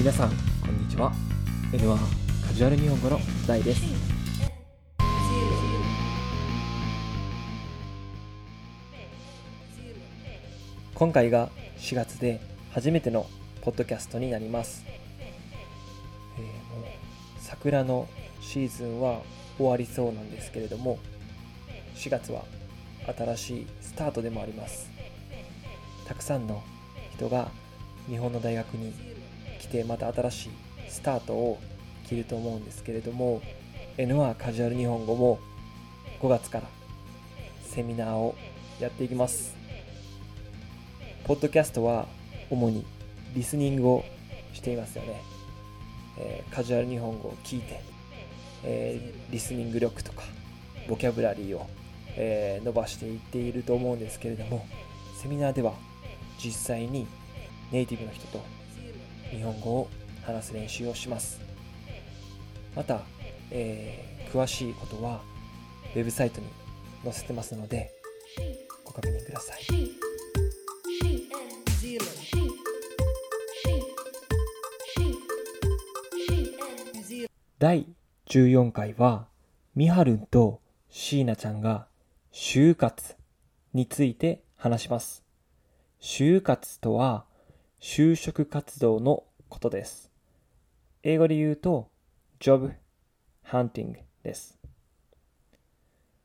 皆さんこんにちは。N1 カジュアル日本語の大です。今回が4月で初めてのポッドキャストになります、えーもう桜のシーズンは終わりそうなんですけれども4月は新しいスタートでもあります。たくさんの人が日本の大学にてまた新しいスタートを切ると思うんですけれども N1 カジュアル日本語も5月からセミナーをやっていきます。ポッドキャストは主にリスニングをしていますよね、えーカジュアル日本語を聞いて、えーリスニング力とかボキャブラリーを、えー伸ばしていっていると思うんですけれどもセミナーでは実際にネイティブの人と日本語を話す練習をします。また、えー詳しいことはウェブサイトに載せてますのでご確認ください。第14回はみはるんとしーなちゃんが就活について話します。就活とは就職活動のことです英語で言うと job hunting です、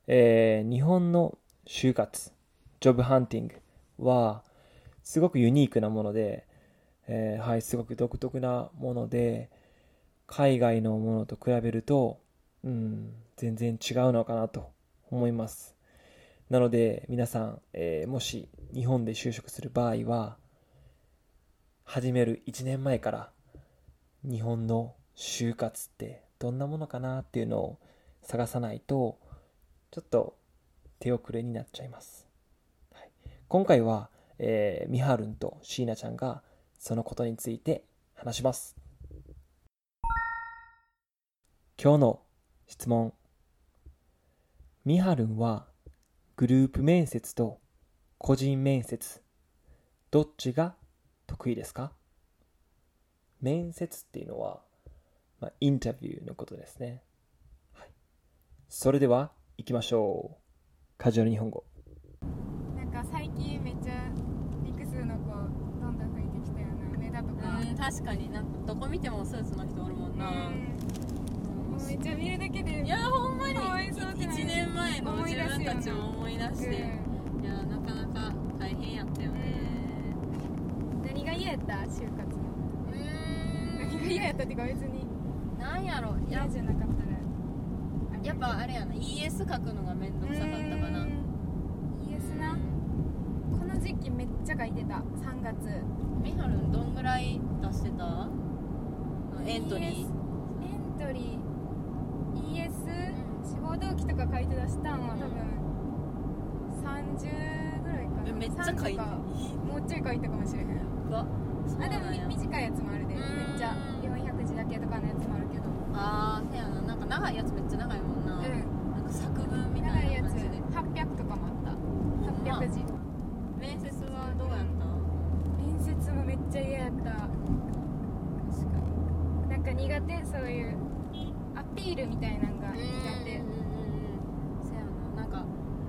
えー日本の就活 job hunting はすごくユニークなもので、えーはいすごく独特なもので海外のものと比べると、うん、全然違うのかなと思います。なので皆さん、えーもし日本で就職する場合は、始める1年前から日本の就活ってどんなものかなっていうのを探さないと、ちょっと手遅れになっちゃいます。はい、今回は、えー、みはるんとしーなちゃんがそのことについて話します。今日の質問。みはるんはグループ面接と個人面接、どっちが得意ですか？面接っていうのは、まあ、インタビューのことですね。はい。それでは行きましょう。カジュアル日本語。なんか最近めっちゃ複数の子どんどん増えてきたよなとか。うん確かに。なんかどこ見てもスーツの人おるもんな、うん。もうめっちゃ見るだけでいやほんまに。かわいそうってなる1年前の自分たちを思い出して、うんいやなかなか大変やったよね。何が嫌やった就活の。う何が嫌やったっていうか別に。んなんやろ。や。嫌じゃなかったら。やっぱあれやな。ES 書くのがめんどくさかったかな。うん。イエスな。この時期めっちゃ書いてた。3月。みはるんどんぐらい出してた？エントリー。ES エントリー。ES 志望動機とか書いて出したんは多分30ぐらいかな。えめっちゃ書いて3とか。もうちょい書いたかもしれへん。うわ。そうあでも短いやつもあるで。めうん。っちゃ400字だけとかのやつもあるけど。あーせやな。なんか長いやつめっちゃ長いもんな、うん。なんか作文みた長いやついな感じで。800とかもあった。ま800字。面接はどうやった？面接もめっちゃ嫌やった。確かに。なんか苦手？そういうアピールみたいなのが苦手。うんうんうんうんせやな。なんか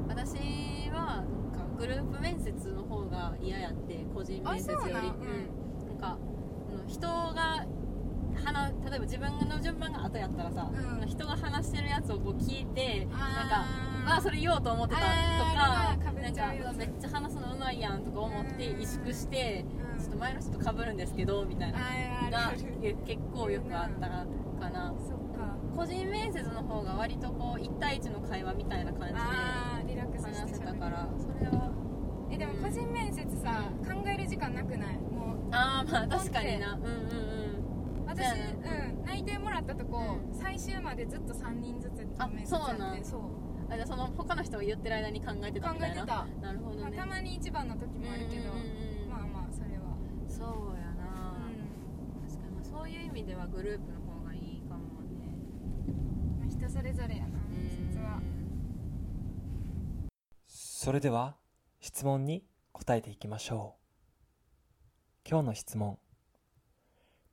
私はなんかグループ面接の方が嫌やって。個人面接より。うん人が話例えば自分の順番が後やったらさ、うん。人が話してるやつをこう聞いてなんかあーあそれ言おうと思ってたとかかめっちゃ話すのうまいやんとか思ってうん。萎縮してうん。ちょっと前の人と被るんですけどみたいながあーある。ある結構よくあったかな。個人面接の方が割とこう1対1の会話みたいな感じであーリラックスして話せたからそれは。えでも個人面接さ考える時間なくない？もう。ああまあ確かにな。うんうんうん。私そうん。内定もらったとこ、うん。最終までずっと3人ずつあ面接やってそうなん。そう。あじゃあその他の人が言ってる間に考えてたみたいな？考えてた。なるほどね。まあ、たまに一番の時もあるけど、うんうんうんまあまあそれは。そうやな、う確かに。まあそういう意味ではグループの方がいいかもね。ん、まあ、人それぞれやな面接は。それでは質問に答えていきましょう。今日の質問。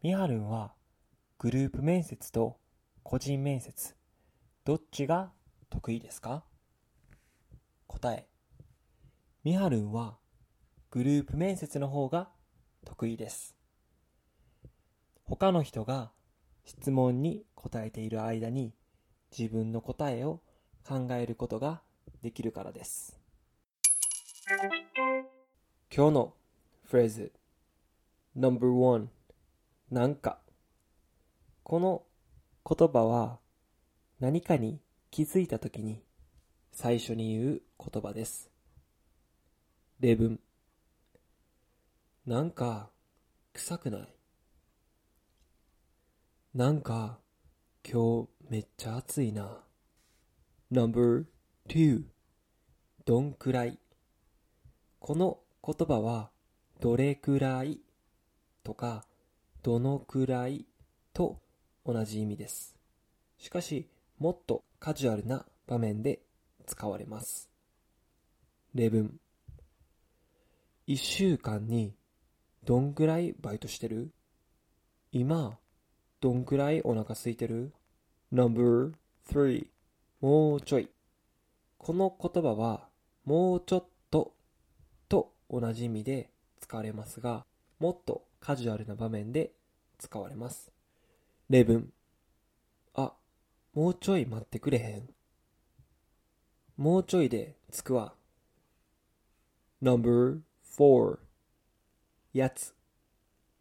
みはるんはグループ面接と個人面接どっちが得意ですか？答え。みはるんはグループ面接の方が得意です。他の人が質問に答えている間に自分の答えを考えることができるからです。今日のフレーズ。No.1 なんか。この言葉は何かに気づいたときに最初に言う言葉です。例文。なんか臭くない。なんか今日めっちゃ暑いな。No.2 どんくらい。この言葉はどれくらいとかどのくらいと同じ意味です。しかし、もっとカジュアルな場面で使われます。例文。一週間にどんくらいバイトしてる？今、どんくらいお腹空いてる ?No.3 もうちょい。この言葉は、もうちょっとと同じ意味で使われますが、もっとカジュアルな場面で使われます。例文。あ、もうちょい待ってくれへん。もうちょいで着くわ。Number 4やつ。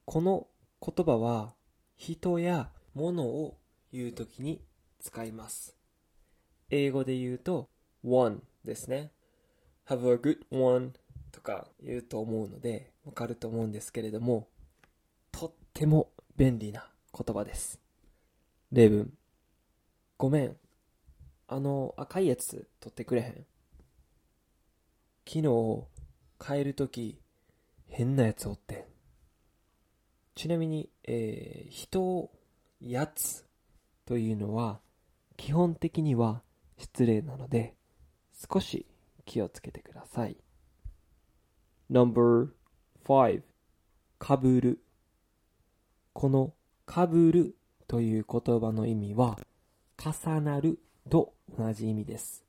この言葉は人や物を言うときに使います。英語で言うと one ですね。have a good one とか言うと思うのでわかると思うんですけれどもとっても便利な言葉です。例文。ごめん。あの赤いやつ取ってくれへん。昨日帰るとき変なやつおってん。ちなみに、えー人、やつというのは基本的には失礼なので少し気をつけてください。No.5 かぶるこのかぶるという言葉の意味は重なると同じ意味です。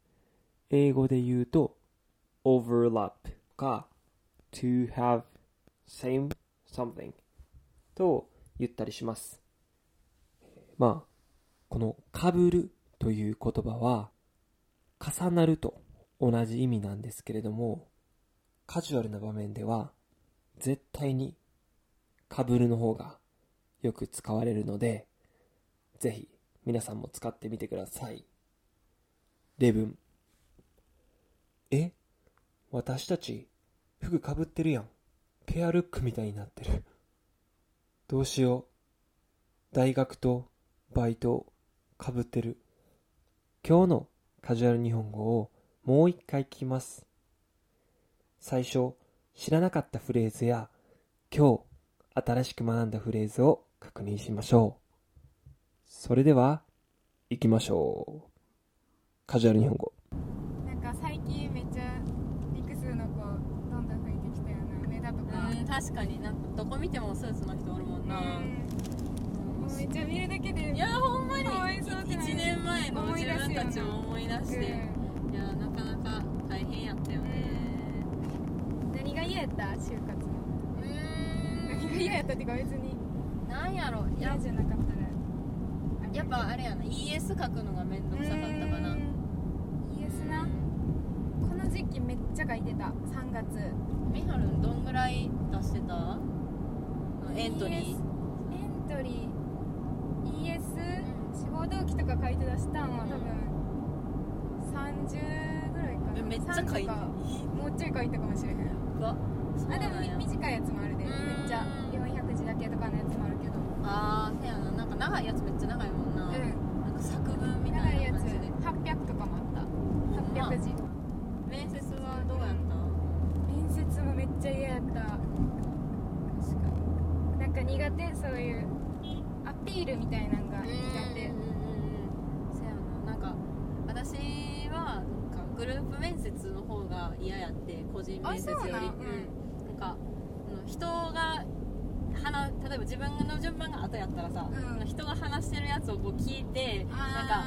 英語で言うと overlap か to have same something と言ったりします。まあ、このかぶるという言葉は重なると同じ意味なんですけれどもカジュアルな場面では絶対にかぶるの方がよく使われるのでぜひ皆さんも使ってみてください。例文。え？私たち服かぶってるやん。ペアルックみたいになってる。どうしよう。大学とバイトかぶってる。今日のカジュアル日本語をもう一回聞きます。最初知らなかったフレーズや今日新しく学んだフレーズを確認しましょう。それでは行きましょう。カジュアル日本語。なんか最近めっちゃミクスの子どんどん増えてきたよな梅田とか。うん確かになんかどこ見てもスーツの人おるもんな、うん。もうめっちゃ見るだけでいやほんまにかわいそうってなる1年前の自分たちを思い出して、いやなかなか大変やったよね。うん。何が嫌やった？就活の。うー何が嫌やったっていうか別にんなんやろや嫌じゃなかったら。やっぱあれやな。ES 書くのがめんどくさかったかな。うん。ES な。この時期めっちゃ書いてた。3月。みはるんどんぐらい出してた？エントリー。ES エントリー。ES 志望動機とか書いて出したんは多分30ぐらいかな。えめっちゃ書いて30かもうちょい書いたかもしれへん。あでも短いやつもあるで。めっちゃ。400字だけとかのやつもあるけどあーせやな。なんか長いやつめっちゃ長いもんな、うんなんか作文みた長いやつ。いな感じで800とかもあった。ま800字。面接はどうやった？面接もめっちゃ嫌やった。確かなんか苦手そういうアピールみたいなのが苦に手。うんうんうんせやな。なんか私はなんかグループ面接の方が嫌やって個人面接より。あそうなん。うん。なんか人が話例えば自分の順番が後やったらさ、うん。人が話してるやつをこう聞いてなんか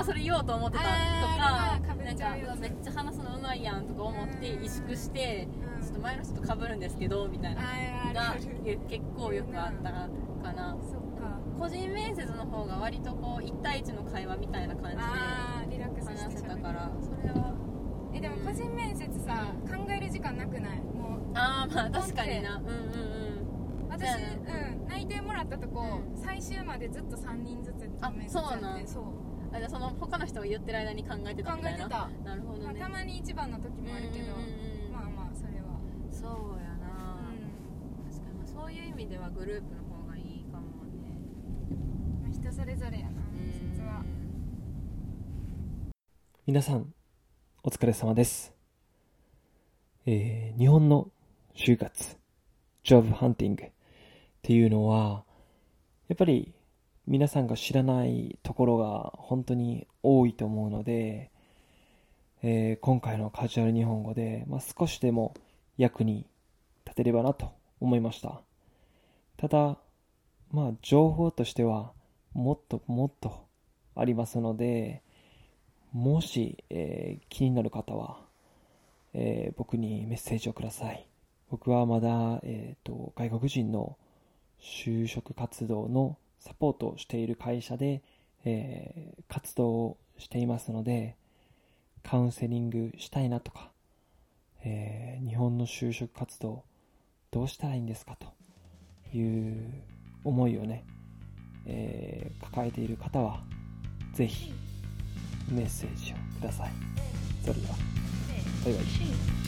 あそれ言おうと思ってたとかなんかめっちゃ話すのうまいやんとか思ってうん。萎縮してうん。ちょっと前の人と被るんですけどみたいな。あが結構よくあったかな。個人面接の方が割とこう1対1の会話みたいな感じで話せたから。それはえでも個人面接さ考える時間なくない？もう。ああまあ確かにな。うんうんうん私そうん内定もらったとこ、うん。最終までずっと3人ずつあ面接そうなん。やってそう。あじゃあその他の人が言ってる間に考えてた考みたいな。えてた、なるほどね。まあ、たまに一番の時もあるけど、うんうんうんまあまあそれはそうやな、う確かにまあそういう意味ではグループの方がいいかもね。ん、まあ、人それぞれやな面接は。皆さん、お疲れ様です。えー日本の就活、ジョブハンティングっていうのは、やっぱり皆さんが知らないところが本当に多いと思うので、えー今回のカジュアル日本語で、まあ、少しでも役に立てればなと思いました。ただ、まあ、情報としてはもっともっとありますので、もし、えー気になる方は、えー僕にメッセージをください。僕はまだ、えーと外国人の就職活動のサポートをしている会社で、えー活動をしていますので、カウンセリングしたいなとか、えー日本の就職活動どうしたらいいんですかという思いをね、えー抱えている方は、ぜひ、メッセージをください。それでは、バイバイ。